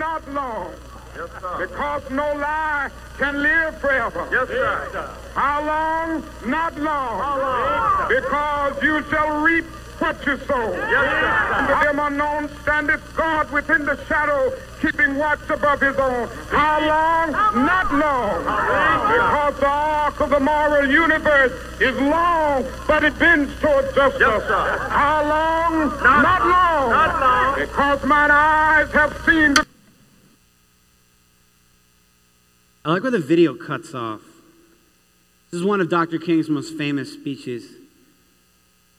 not long. Yes, sir. Because no lie can live forever. Yes, sir. How long? Not long. How long? Because you shall reap what you sow. Yes, Unto them unknown standeth God within the shadow, keeping watch above his own. How long? Not long. Because the arc of the moral universe is long, but it bends toward justice. Yes, sir. How long? Not- Not long. not long. Because mine eyes have seen the I like where the video cuts off. This is one of Dr. King's most famous speeches.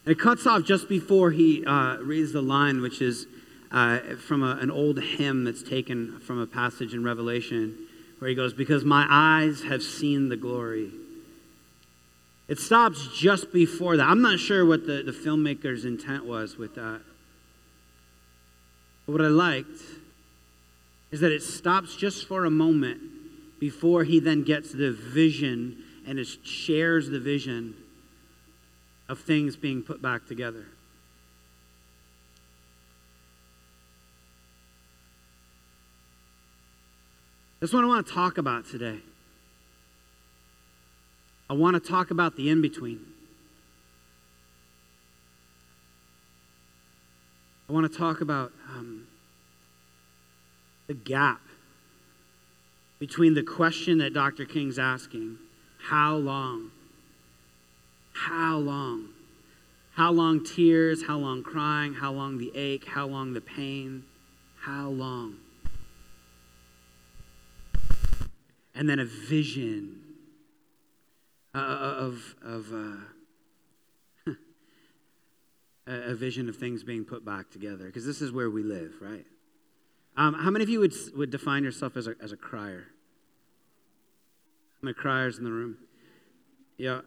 And it cuts off just before he uh, reads the line, which is uh, from a, an old hymn that's taken from a passage in Revelation, where he goes, Because my eyes have seen the glory. It stops just before that. I'm not sure what the, the filmmaker's intent was with that. But what I liked is that it stops just for a moment before he then gets the vision and is, shares the vision of things being put back together. That's what I want to talk about today. I want to talk about the in between. I want to talk about um, the gap between the question that Dr. King's asking how long? How long? How long tears? How long crying? How long the ache? How long the pain? How long? And then a vision uh, of, of uh, a vision of things being put back together, because this is where we live, right? Um, how many of you would, would define yourself as a, as a crier? How many criers in the room? Yeah.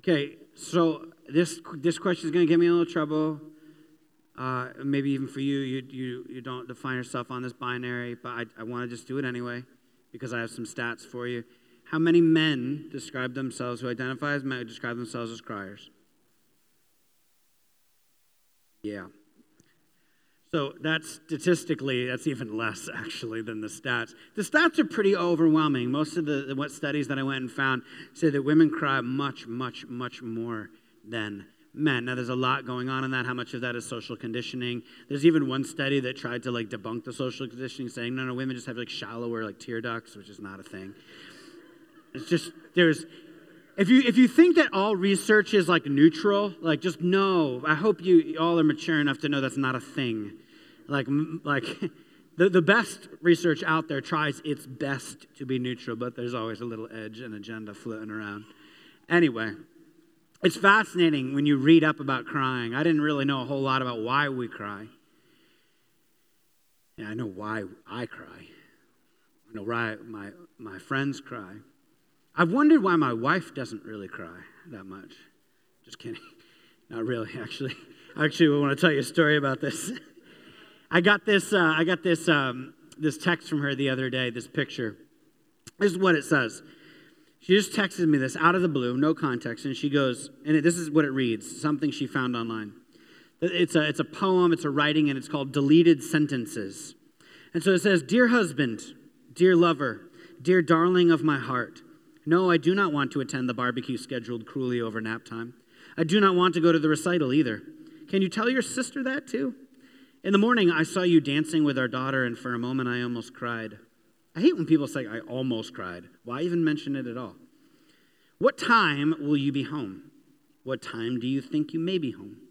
Okay, so this, this question is going to get me a little trouble. Uh, maybe even for you, you, you, you don't define yourself on this binary, but I, I want to just do it anyway because I have some stats for you. How many men describe themselves, who identify as men, describe themselves as criers? Yeah. So that's statistically, that's even less actually than the stats. The stats are pretty overwhelming. Most of the what studies that I went and found say that women cry much, much, much more than men. Now there's a lot going on in that. How much of that is social conditioning? There's even one study that tried to like debunk the social conditioning, saying no, no, women just have like shallower like tear ducts, which is not a thing. It's just there's if you if you think that all research is like neutral, like just know. I hope you all are mature enough to know that's not a thing. Like like the, the best research out there tries its best to be neutral, but there's always a little edge and agenda floating around. Anyway, it's fascinating when you read up about crying. I didn't really know a whole lot about why we cry. Yeah, I know why I cry. I know why my, my friends cry. I've wondered why my wife doesn't really cry that much. Just kidding. Not really, actually. Actually, I want to tell you a story about this. I got this. Uh, I got this. Um, this text from her the other day. This picture. This is what it says. She just texted me this out of the blue, no context, and she goes, and this is what it reads. Something she found online. It's a it's a poem. It's a writing, and it's called "Deleted Sentences." And so it says, "Dear husband, dear lover, dear darling of my heart." No, I do not want to attend the barbecue scheduled cruelly over nap time. I do not want to go to the recital either. Can you tell your sister that too? In the morning, I saw you dancing with our daughter, and for a moment, I almost cried. I hate when people say, I almost cried. Why even mention it at all? What time will you be home? What time do you think you may be home?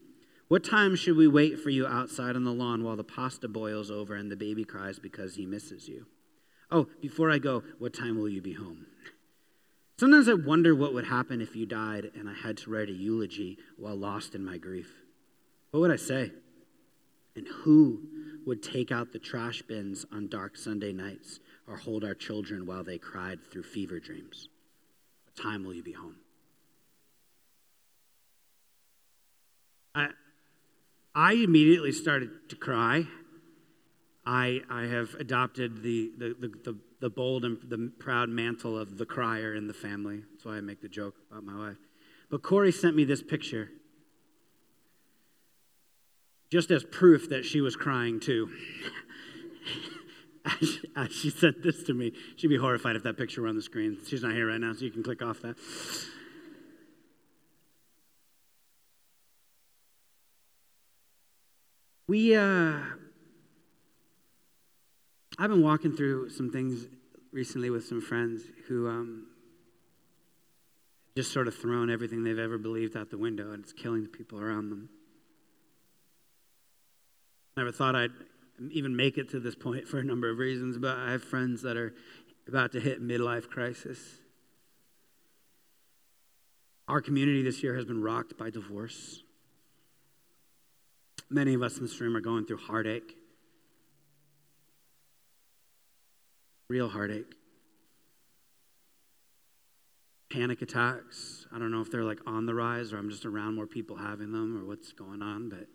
What time should we wait for you outside on the lawn while the pasta boils over and the baby cries because he misses you? Oh, before I go, what time will you be home? Sometimes I wonder what would happen if you died and I had to write a eulogy while lost in my grief. What would I say? And who would take out the trash bins on dark Sunday nights or hold our children while they cried through fever dreams? What time will you be home? I, I immediately started to cry. I, I have adopted the, the, the, the, the bold and the proud mantle of the crier in the family. That's why I make the joke about my wife. But Corey sent me this picture just as proof that she was crying too. as she, as she sent this to me. She'd be horrified if that picture were on the screen. She's not here right now, so you can click off that. We, uh, I've been walking through some things recently with some friends who um, just sort of thrown everything they've ever believed out the window, and it's killing the people around them. Never thought I'd even make it to this point for a number of reasons, but I have friends that are about to hit midlife crisis. Our community this year has been rocked by divorce. Many of us in this room are going through heartache, real heartache. Panic attacks. I don't know if they're like on the rise or I'm just around more people having them or what's going on, but it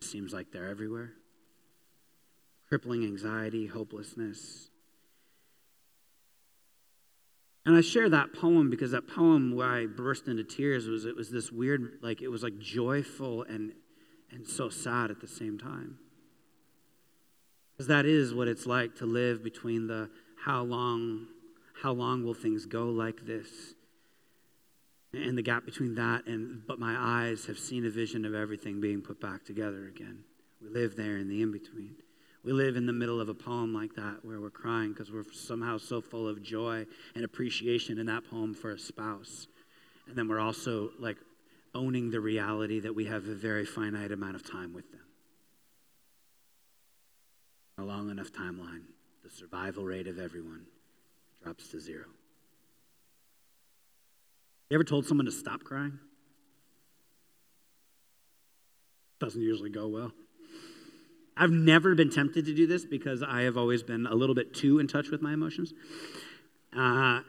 just seems like they're everywhere. Crippling anxiety, hopelessness. And I share that poem because that poem where I burst into tears was it was this weird, like it was like joyful and and so sad at the same time. Because that is what it's like to live between the how long, how long will things go like this? And the gap between that and, but my eyes have seen a vision of everything being put back together again. We live there in the in between. We live in the middle of a poem like that where we're crying because we're somehow so full of joy and appreciation in that poem for a spouse. And then we're also like owning the reality that we have a very finite amount of time with them. A long enough timeline, the survival rate of everyone drops to zero. You ever told someone to stop crying? Doesn't usually go well. I've never been tempted to do this because I have always been a little bit too in touch with my emotions. Uh,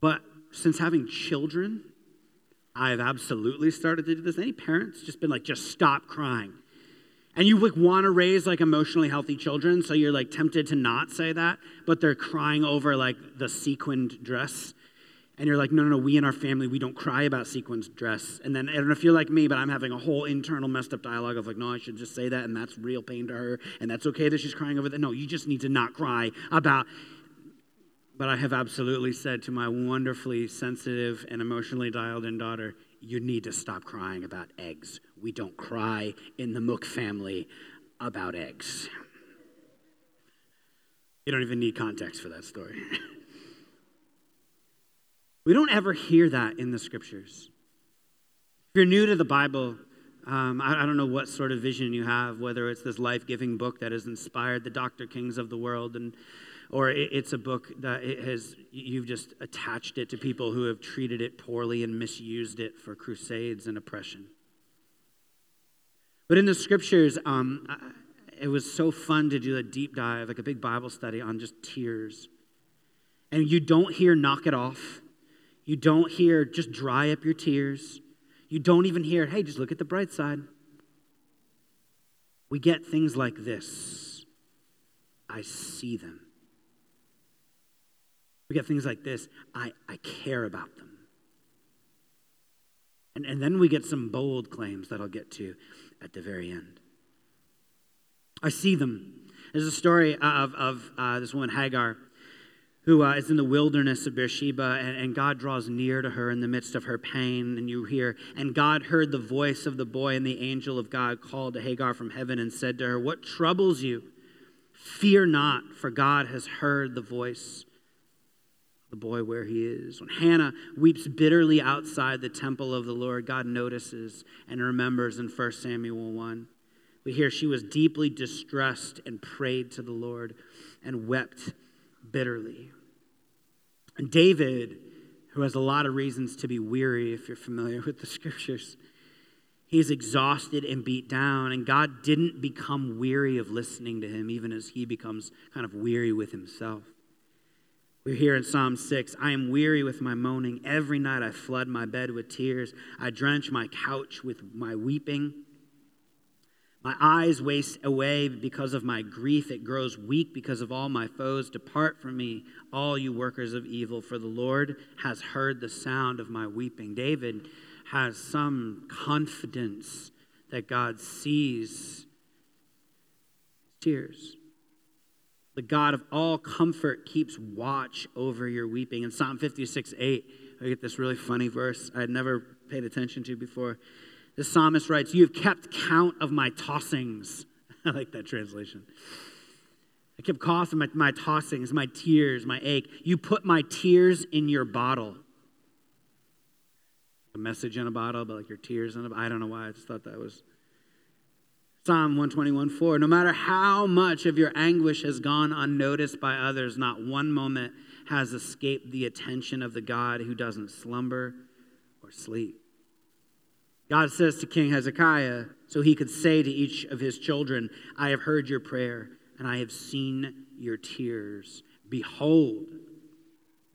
but since having children, I've absolutely started to do this. Any parents just been like, just stop crying? And you like want to raise like emotionally healthy children, so you're like tempted to not say that, but they're crying over like the sequined dress. And you're like, no, no, no, we in our family, we don't cry about sequined dress. And then I don't know if you're like me, but I'm having a whole internal messed up dialogue of like, no, I should just say that, and that's real pain to her, and that's okay that she's crying over that. No, you just need to not cry about but I have absolutely said to my wonderfully sensitive and emotionally dialed in daughter, you need to stop crying about eggs. We don't cry in the Mook family about eggs. You don't even need context for that story. we don't ever hear that in the scriptures. If you're new to the Bible, um, I, I, don't know what sort of vision you have, whether it's this life giving book that has inspired the Dr. Kings of the world and or it's a book that it has you've just attached it to people who have treated it poorly and misused it for crusades and oppression. But in the scriptures um, it was so fun to do a deep dive like a big bible study on just tears. And you don't hear knock it off. You don't hear just dry up your tears. You don't even hear hey just look at the bright side. We get things like this. I see them we get things like this I, I care about them. And, and then we get some bold claims that I'll get to at the very end. I see them. There's a story of, of uh, this woman, Hagar, who uh, is in the wilderness of Beersheba, and, and, God draws near to her in the midst of her pain. And you hear, and God heard the voice of the boy, and the angel of God called to Hagar from heaven and said to her, What troubles you? Fear not, for God has heard the voice the boy where he is. When Hannah weeps bitterly outside the temple of the Lord, God notices and remembers in 1 Samuel 1. We hear she was deeply distressed and prayed to the Lord and wept bitterly. And David, who has a lot of reasons to be weary, if you're familiar with the scriptures, he's exhausted and beat down, and God didn't become weary of listening to him, even as he becomes kind of weary with himself. We hear in Psalm 6 I am weary with my moaning. Every night I flood my bed with tears. I drench my couch with my weeping. My eyes waste away because of my grief. It grows weak because of all my foes. Depart from me, all you workers of evil, for the Lord has heard the sound of my weeping. David has some confidence that God sees tears. The God of all comfort keeps watch over your weeping. In Psalm 56 8, I get this really funny verse I had never paid attention to before. The psalmist writes, You have kept count of my tossings. I like that translation. I kept coughing my, my tossings, my tears, my ache. You put my tears in your bottle. A message in a bottle, but like your tears in a I don't know why. I just thought that was Psalm 121 4. No matter how much of your anguish has gone unnoticed by others, not one moment has escaped the attention of the God who doesn't slumber or sleep. God says to King Hezekiah, so he could say to each of his children, I have heard your prayer and I have seen your tears. Behold,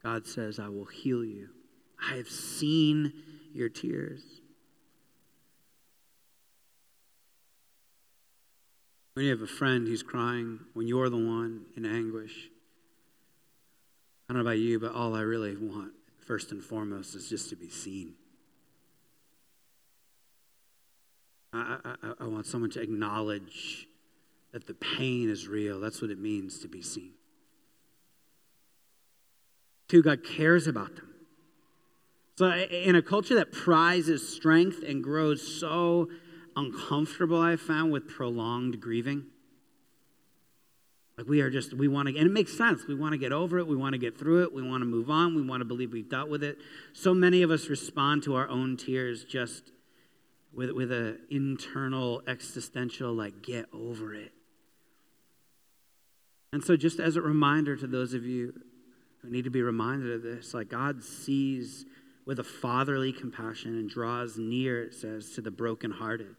God says, I will heal you. I have seen your tears. When you have a friend who's crying, when you're the one in anguish, I don't know about you, but all I really want, first and foremost, is just to be seen. I, I, I, want someone to acknowledge that the pain is real. That's what it means to be seen. Two, God cares about them. So, in a culture that prizes strength and grows so uncomfortable I've found with prolonged grieving. Like we are just, we want to, and it makes sense. We want to get over it. We want to get through it. We want to move on. We want to believe we've dealt with it. So many of us respond to our own tears just with, with an internal existential, like, get over it. And so, just as a reminder to those of you who need to be reminded of this, like, God sees with a fatherly compassion and draws near, it says, to the brokenhearted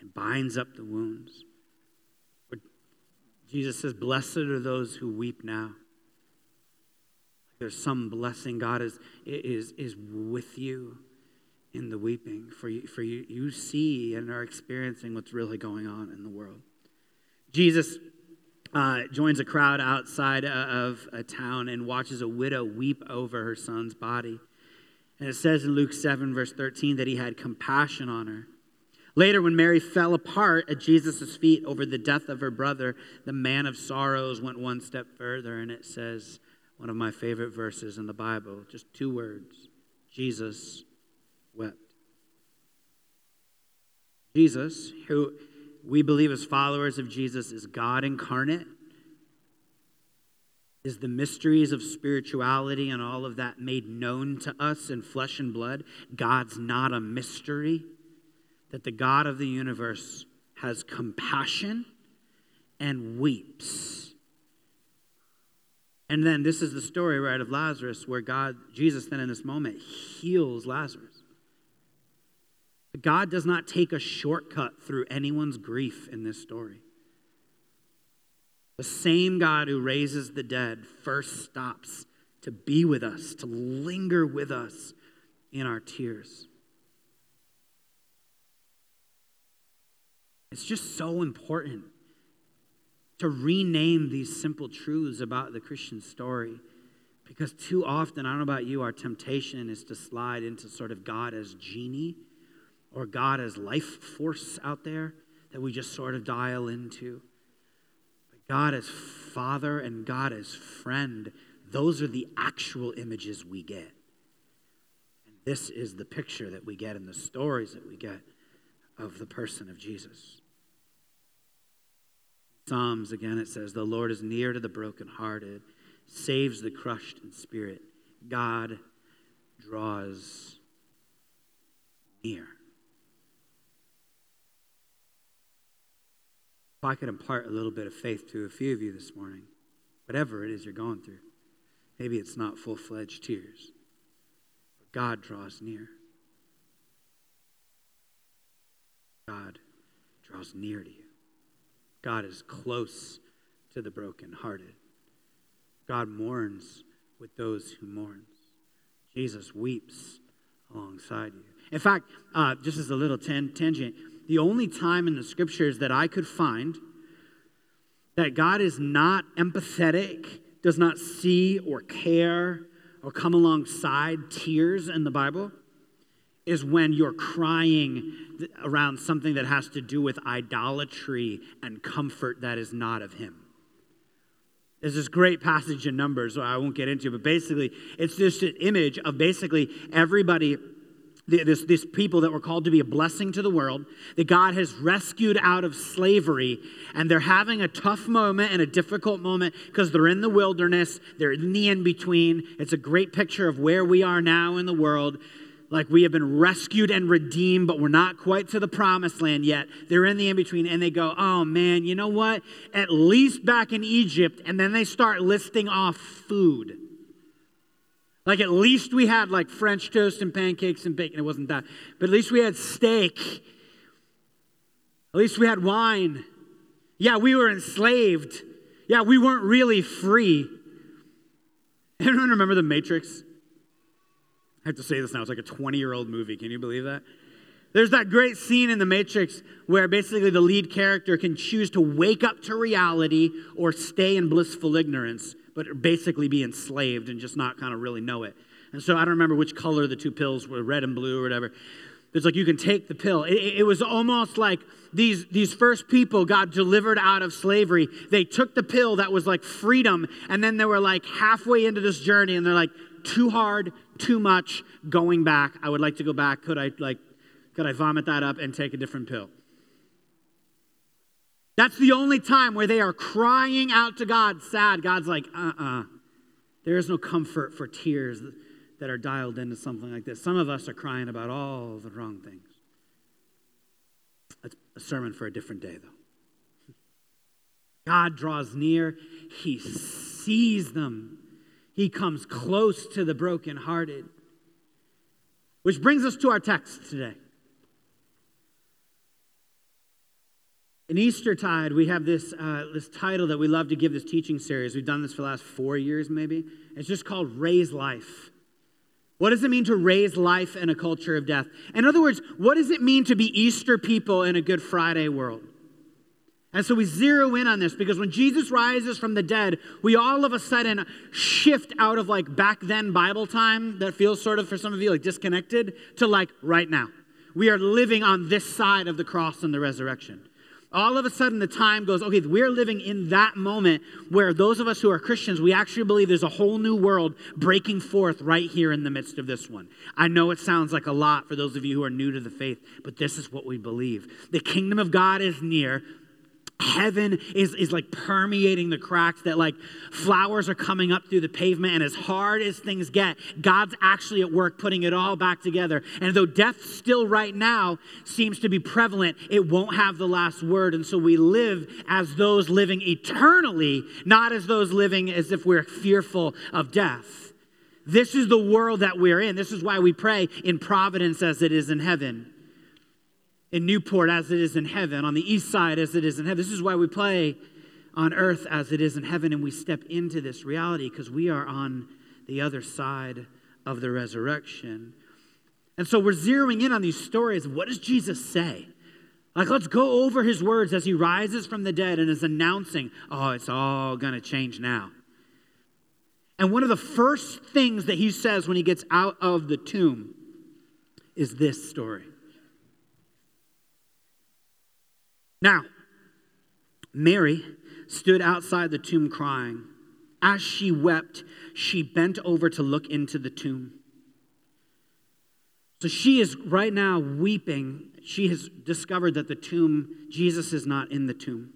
and binds up the wounds. Jesus says, Blessed are those who weep now. There's some blessing. God is, is, is with you in the weeping, for you, for you, you see and are experiencing what's really going on in the world. Jesus uh, joins a crowd outside uh, of a town and watches a widow weep over her son's body. And it says in Luke 7, verse 13, that he had compassion on her. Later, when Mary fell apart at Jesus' feet over the death of her brother, the man of sorrows went one step further, and it says, one of my favorite verses in the Bible, just two words Jesus wept. Jesus, who we believe as followers of Jesus is God incarnate, is the mysteries of spirituality and all of that made known to us in flesh and blood. God's not a mystery that the God of the universe has compassion and weeps. And then this is the story, right, of Lazarus, where God, Jesus, then in this moment, heals Lazarus. God does not take a shortcut through anyone's grief in this story. The same God who raises the dead first stops to be with us, to linger with us in our tears. It's just so important to rename these simple truths about the Christian story. Because too often, I don't know about you, our temptation is to slide into sort of God as genie or God as life force out there that we just sort of dial into. But God as Father and God as friend, those are the actual images we get. And this is the picture that we get in the stories that we get of the person of Jesus. Psalms, again, it says, The Lord is near to the brokenhearted, saves the crushed in spirit. God draws near. If I could impart a little bit of faith to a few of you this morning, whatever it is you're going through, maybe it's not full fledged tears, but God draws near. God draws near to you. God is close to the brokenhearted. God mourns with those who mourns. Jesus weeps alongside you. In fact, uh, just as a little ten- tangent, the only time in the scriptures that I could find that God is not empathetic, does not see or care or come alongside tears in the Bible is when you're crying around something that has to do with idolatry and comfort that is not of Him. There's this great passage in Numbers, I won't get into but basically, it's just an image of basically everybody this, this people that were called to be a blessing to the world, that God has rescued out of slavery, and they're having a tough moment and a difficult moment because they're in the wilderness, they're in the in between. It's a great picture of where we are now in the world. Like we have been rescued and redeemed, but we're not quite to the promised land yet. They're in the in between, and they go, Oh man, you know what? At least back in Egypt, and then they start listing off food. Like at least we had like French toast and pancakes and bacon. It wasn't that. But at least we had steak. At least we had wine. Yeah, we were enslaved. Yeah, we weren't really free. Anyone remember The Matrix? I have to say this now. It's like a 20 year old movie. Can you believe that? There's that great scene in The Matrix where basically the lead character can choose to wake up to reality or stay in blissful ignorance but basically be enslaved and just not kind of really know it. And so I don't remember which color the two pills were, red and blue or whatever. It's like you can take the pill. It, it, was almost like these, these first people got delivered out of slavery. They took the pill that was like freedom, and then they were like halfway into this journey, and they're like, too hard, too much, going back. I would like to go back. Could I like, could I vomit that up and take a different pill? That's the only time where they are crying out to God, sad. God's like, uh uh-uh. uh There is no comfort for tears that are dialed into something like this. Some of us are crying about all the wrong things. That's a sermon for a different day, though. God draws near, He sees them, He comes close to the brokenhearted. Which brings us to our text today. In Eastertide, we have this, uh, this title that we love to give this teaching series. We've done this for the last four years, maybe. It's just called Raise Life. What does it mean to raise life in a culture of death? In other words, what does it mean to be Easter people in a Good Friday world? And so we zero in on this because when Jesus rises from the dead, we all of a sudden shift out of like back then Bible time that feels sort of for some of you like disconnected to like right now. We are living on this side of the cross and the resurrection all of a sudden the time goes, okay, we're living in that moment where those of us who are Christians, we actually believe there's a whole new world breaking forth right here in the midst of this one. I know it sounds like a lot for those of you who are new to the faith, but this is what we believe. The kingdom of God is near heaven is, is like permeating the cracks that like flowers are coming up through the pavement and as hard as things get god's actually at work putting it all back together. And though death still right now seems to be prevalent it won't have the last word. And so we live as those living eternally not as those living as if we're fearful of death. This is the world that we're in. This is why we pray in providence as it is in heaven in Newport as it is in heaven, on the east side as it is in heaven. This is why we play on earth as it is in heaven, and we step into this reality because we are on the other side of the resurrection. And so we're zeroing in on these stories. What does Jesus say? Like, let's go over his words as he rises from the dead and is announcing, oh, it's all going to change now. And one of the first things that he says when he gets out of the tomb is this story. Now, Mary stood outside the tomb crying. As she wept, she bent over to look into the tomb. So she is right now weeping. She has discovered that the tomb, Jesus is not in the tomb.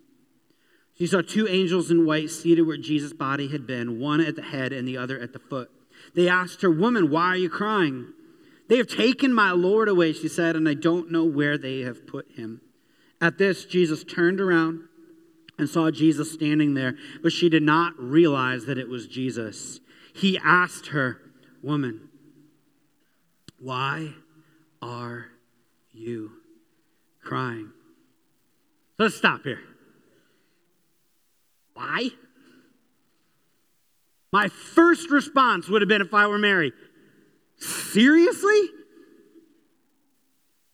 She saw two angels in white seated where Jesus' body had been, one at the head and the other at the foot. They asked her, Woman, why are you crying? They have taken my Lord away, she said, and I don't know where they have put him. At this, Jesus turned around and saw Jesus standing there, but she did not realize that it was Jesus. He asked her, Woman, why are you crying? Let's stop here. Why? My first response would have been if I were Mary. Seriously?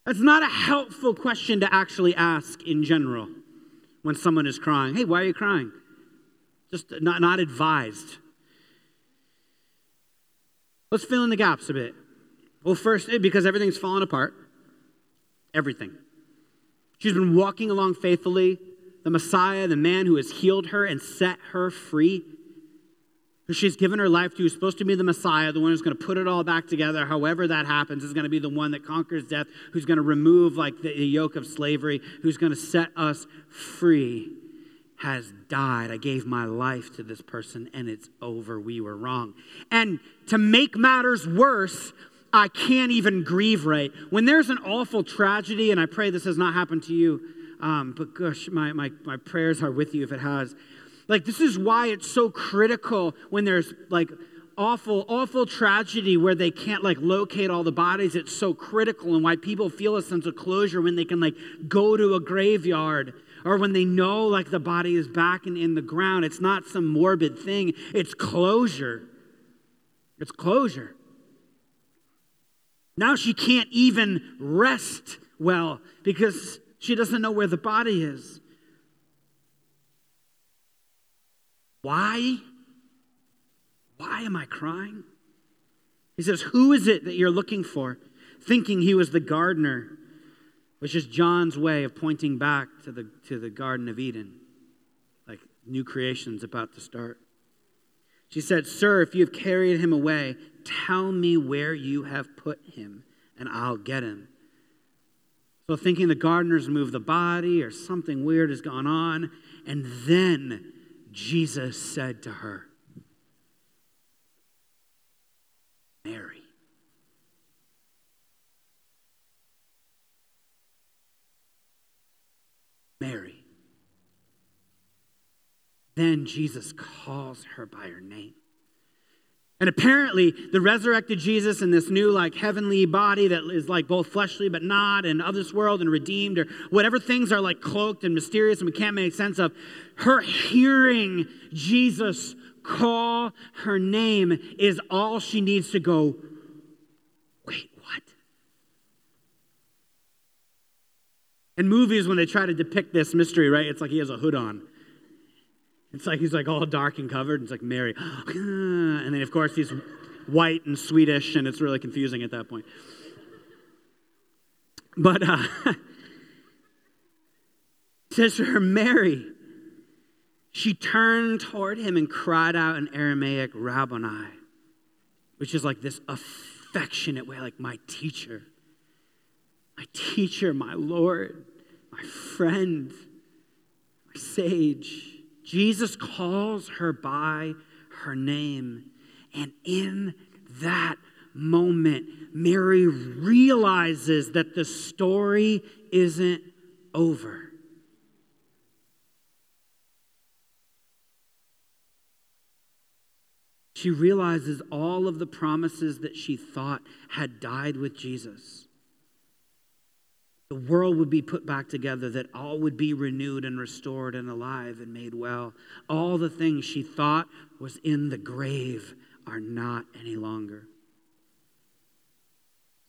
That's not a helpful question to actually ask in general when someone is crying. Hey, why are you crying? Just not, not advised. Let's fill in the gaps a bit. Well, first, eh, because everything's fallen apart. Everything. She's been walking along faithfully. The Messiah, the man who has healed her and set her free, who she's given her life to, who's supposed to be the Messiah, the one who's going to put it all back together, however that happens, is going to be the one that conquers death, who's going to remove like the, the yoke of slavery, who's going to set us free, has died. I gave my life to this person and it's over. We were wrong. And to make matters worse, I can't even grieve right. When there's an awful tragedy, and I pray this has not happened to you, um, but gosh, my, my, my prayers are with you if it has. Like, this is why it's so critical when there's like awful, awful tragedy where they can't like locate all the bodies. It's so critical and why people feel a sense of closure when they can like go to a graveyard or when they know like the body is back and in the ground. It's not some morbid thing, it's closure. It's closure. Now she can't even rest well because she doesn't know where the body is. Why? Why am I crying? He says, Who is it that you're looking for? Thinking he was the gardener, which is John's way of pointing back to the, to the Garden of Eden, like new creation's about to start. She said, Sir, if you have carried him away, tell me where you have put him, and I'll get him. So, thinking the gardeners moved the body or something weird has gone on, and then Jesus said to her, Mary. Mary. Then Jesus calls her by her name. And apparently, the resurrected Jesus in this new, like, heavenly body that is like both fleshly but not, and of this world and redeemed, or whatever things are like cloaked and mysterious and we can't make sense of, her hearing Jesus call her name is all she needs to go, wait, what? In movies, when they try to depict this mystery, right, it's like he has a hood on. It's like he's like all dark and covered. And it's like Mary. And then, of course, he's white and Swedish, and it's really confusing at that point. But uh, says to her, Mary. She turned toward him and cried out in Aramaic, Rabboni, which is like this affectionate way, like my teacher, my teacher, my Lord, my friend, my sage. Jesus calls her by her name. And in that moment, Mary realizes that the story isn't over. She realizes all of the promises that she thought had died with Jesus. The world would be put back together, that all would be renewed and restored and alive and made well. All the things she thought was in the grave are not any longer.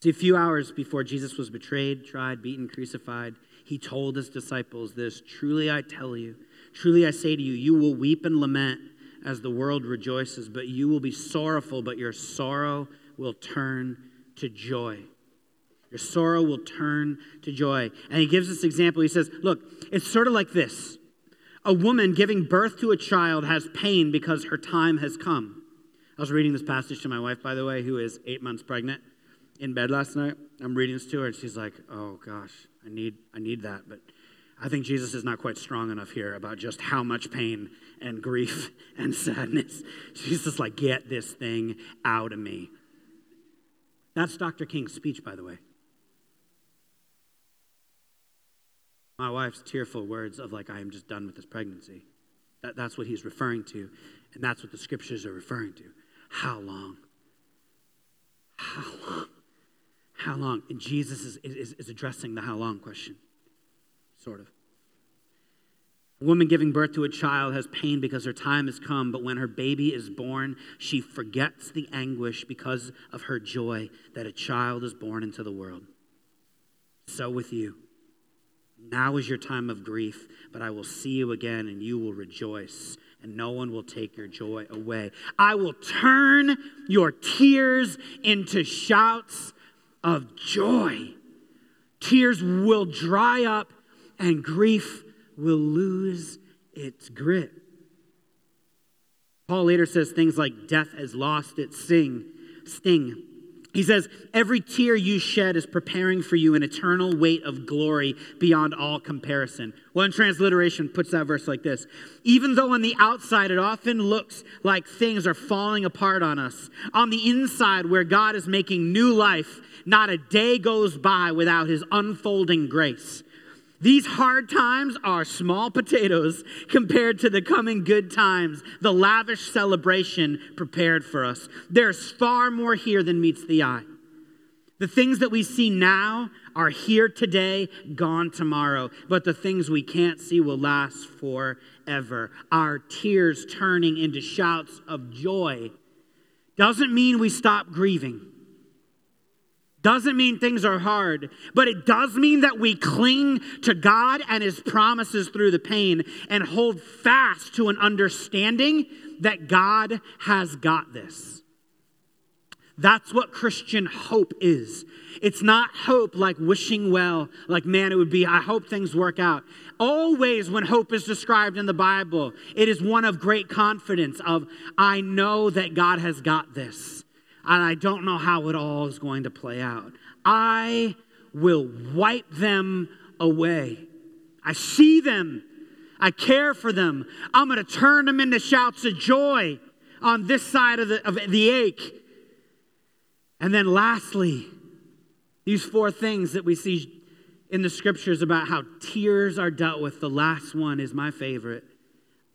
See, a few hours before Jesus was betrayed, tried, beaten, crucified, he told his disciples this Truly I tell you, truly I say to you, you will weep and lament as the world rejoices, but you will be sorrowful, but your sorrow will turn to joy. Your sorrow will turn to joy. And he gives this example. He says, Look, it's sort of like this a woman giving birth to a child has pain because her time has come. I was reading this passage to my wife, by the way, who is eight months pregnant in bed last night. I'm reading this to her, and she's like, Oh gosh, I need, I need that. But I think Jesus is not quite strong enough here about just how much pain and grief and sadness. She's just like, get this thing out of me. That's Dr. King's speech, by the way. My wife's tearful words of, like, I am just done with this pregnancy. That, that's what he's referring to, and that's what the scriptures are referring to. How long? How long? How long? And Jesus is, is, is addressing the how long question, sort of. A woman giving birth to a child has pain because her time has come, but when her baby is born, she forgets the anguish because of her joy that a child is born into the world. So with you. Now is your time of grief, but I will see you again and you will rejoice, and no one will take your joy away. I will turn your tears into shouts of joy. Tears will dry up and grief will lose its grip. Paul later says things like death has lost its sting, sting. He says, Every tear you shed is preparing for you an eternal weight of glory beyond all comparison. One transliteration puts that verse like this Even though on the outside it often looks like things are falling apart on us, on the inside where God is making new life, not a day goes by without his unfolding grace. These hard times are small potatoes compared to the coming good times, the lavish celebration prepared for us. There's far more here than meets the eye. The things that we see now are here today, gone tomorrow, but the things we can't see will last forever. Our tears turning into shouts of joy doesn't mean we stop grieving. Doesn't mean things are hard, but it does mean that we cling to God and His promises through the pain and hold fast to an understanding that God has got this. That's what Christian hope is. It's not hope like wishing well, like, man, it would be, I hope things work out. Always, when hope is described in the Bible, it is one of great confidence of, I know that God has got this and I don't know how it all is going to play out. I will wipe them away. I see them. I care for them. I'm going to turn them into shouts of joy on this side of the, of the ache. And then, lastly, these four things that we see in the scriptures about how tears are dealt with. The last one is my favorite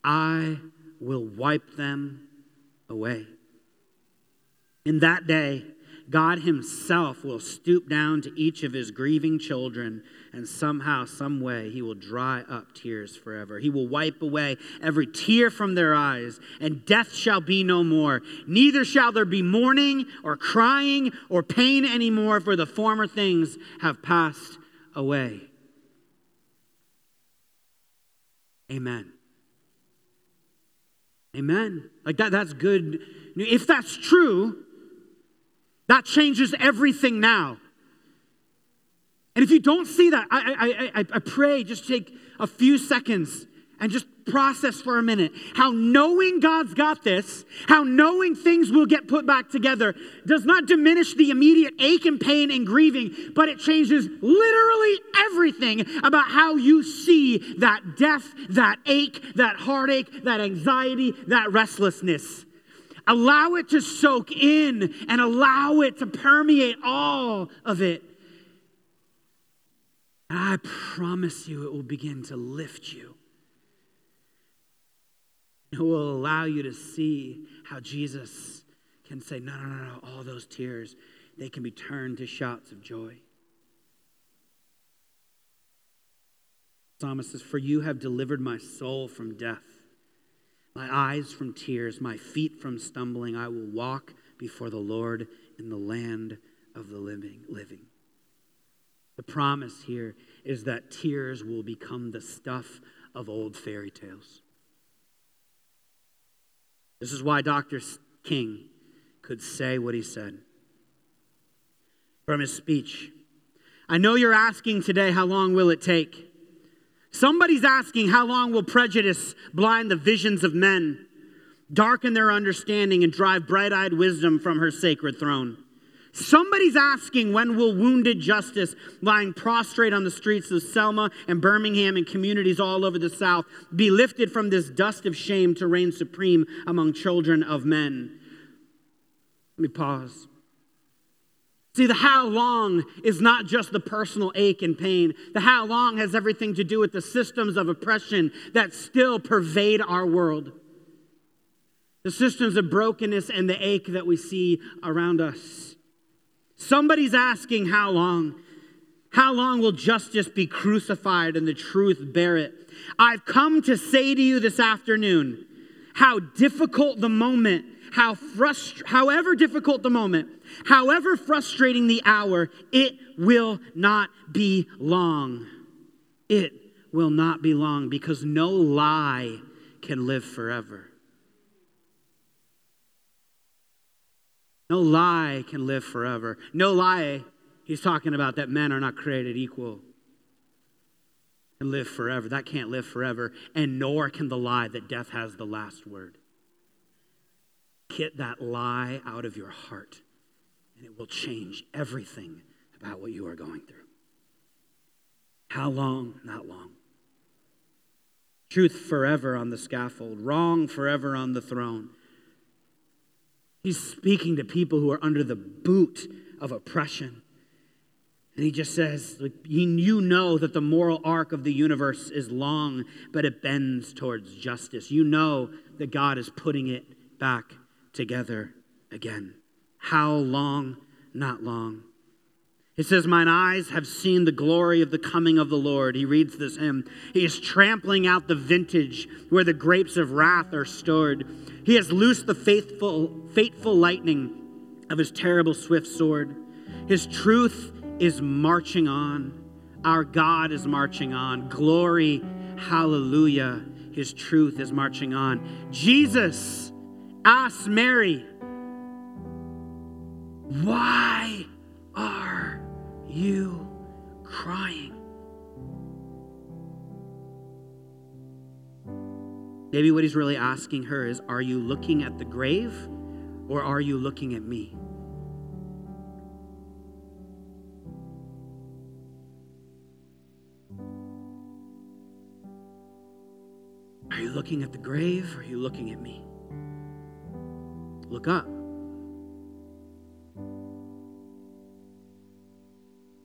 I will wipe them away. In that day, God Himself will stoop down to each of His grieving children, and somehow, some way, He will dry up tears forever. He will wipe away every tear from their eyes, and death shall be no more. Neither shall there be mourning, or crying, or pain anymore, for the former things have passed away. Amen. Amen. Like that, that's good. If that's true, that changes everything now. And if you don't see that, I, I, I, I pray just take a few seconds and just process for a minute how knowing God's got this, how knowing things will get put back together, does not diminish the immediate ache and pain and grieving, but it changes literally everything about how you see that death, that ache, that heartache, that anxiety, that restlessness. Allow it to soak in and allow it to permeate all of it. And I promise you, it will begin to lift you. It will allow you to see how Jesus can say, No, no, no, no, all those tears, they can be turned to shouts of joy. Psalmist says, For you have delivered my soul from death my eyes from tears, my feet from stumbling. I will walk before the Lord in the land of the living. living. The promise here is that tears will become the stuff of old fairy tales. This is why Dr. King could say what he said from his speech. I know you're asking today, how long will it take? Somebody's asking, How long will prejudice blind the visions of men, darken their understanding, and drive bright eyed wisdom from her sacred throne? Somebody's asking, When will wounded justice, lying prostrate on the streets of Selma and Birmingham and communities all over the South, be lifted from this dust of shame to reign supreme among children of men? Let me pause. See, the how long is not just the personal ache and pain. The how long has everything to do with the systems of oppression that still pervade our world. The systems of brokenness and the ache that we see around us. Somebody's asking how long. How long will justice be crucified and the truth bear it? I've come to say to you this afternoon how difficult the moment how frust- however difficult the moment, however frustrating the hour, it will not be long. It will not be long because no lie can live forever. No lie can live forever. No lie, he's talking about that men are not created equal and live forever. That can't live forever. And nor can the lie that death has the last word. Get that lie out of your heart, and it will change everything about what you are going through. How long? Not long. Truth forever on the scaffold, wrong forever on the throne. He's speaking to people who are under the boot of oppression. And he just says, You know that the moral arc of the universe is long, but it bends towards justice. You know that God is putting it back together again. How long? Not long. It says, Mine eyes have seen the glory of the coming of the Lord. He reads this hymn. He is trampling out the vintage where the grapes of wrath are stored. He has loosed the faithful, fateful lightning of his terrible swift sword. His truth is marching on. Our God is marching on. Glory, hallelujah. His truth is marching on. Jesus asked Mary, Why are you crying? Maybe what he's really asking her is Are you looking at the grave or are you looking at me? Are you looking at the grave or are you looking at me? Look up.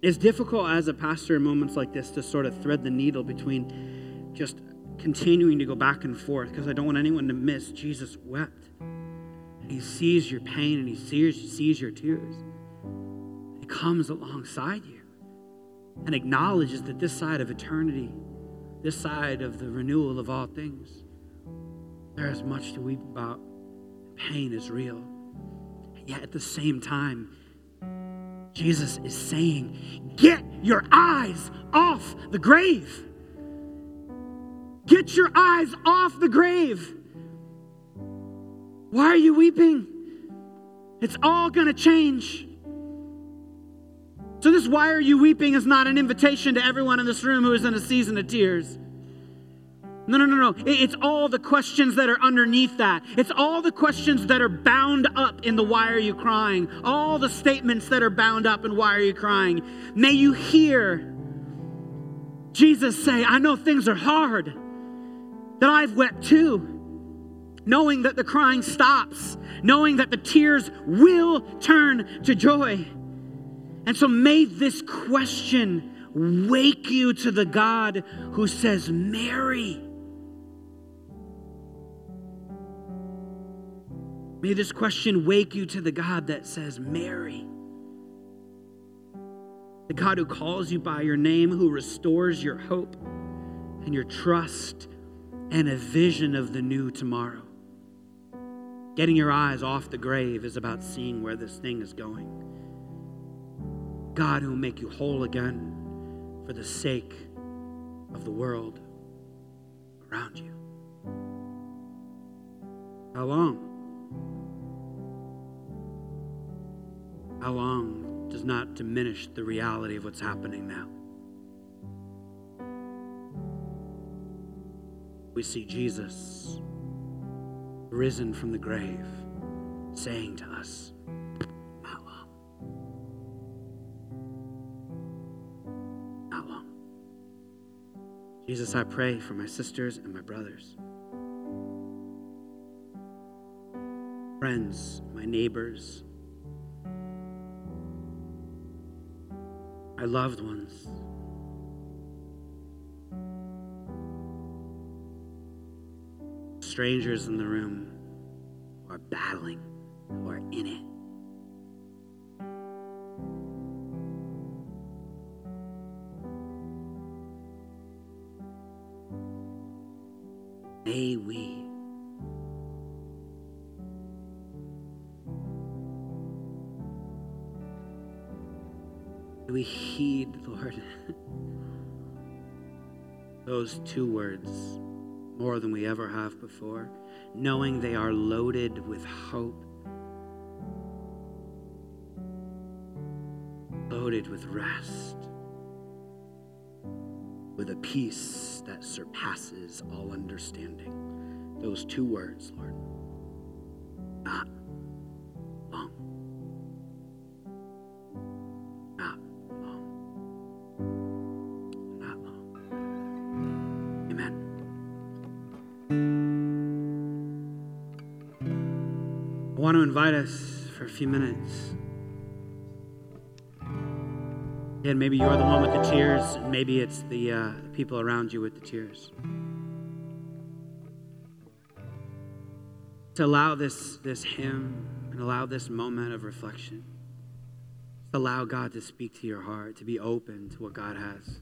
It's difficult as a pastor in moments like this to sort of thread the needle between just continuing to go back and forth because I don't want anyone to miss Jesus wept. He sees your pain and he sees, sees your tears. He comes alongside you and acknowledges that this side of eternity this side of the renewal of all things. There is much to weep about. Pain is real. Yet at the same time, Jesus is saying, Get your eyes off the grave. Get your eyes off the grave. Why are you weeping? It's all going to change. So, this why are you weeping is not an invitation to everyone in this room who is in a season of tears. No, no, no, no. It's all the questions that are underneath that. It's all the questions that are bound up in the why are you crying? All the statements that are bound up in why are you crying? May you hear Jesus say, I know things are hard, that I've wept too. Knowing that the crying stops, knowing that the tears will turn to joy. And so may this question wake you to the God who says, Mary. May this question wake you to the God that says, Mary. The God who calls you by your name, who restores your hope and your trust and a vision of the new tomorrow. Getting your eyes off the grave is about seeing where this thing is going. God who will make you whole again for the sake of the world around you. How long? How long does not diminish the reality of what's happening now. We see Jesus risen from the grave saying to us, Not long. Not long. Jesus, I pray for my sisters and my brothers, friends, my neighbors, loved ones. Strangers in the room are battling, we heed, Lord, those two words more than we ever have before, knowing they are loaded with hope, loaded with rest, with a peace that surpasses all understanding. Those two words, Lord. Us for a few minutes. And maybe you're the one with the tears, and maybe it's the uh, people around you with the tears. To allow this, this hymn and allow this moment of reflection. Allow God to speak to your heart, to be open to what God has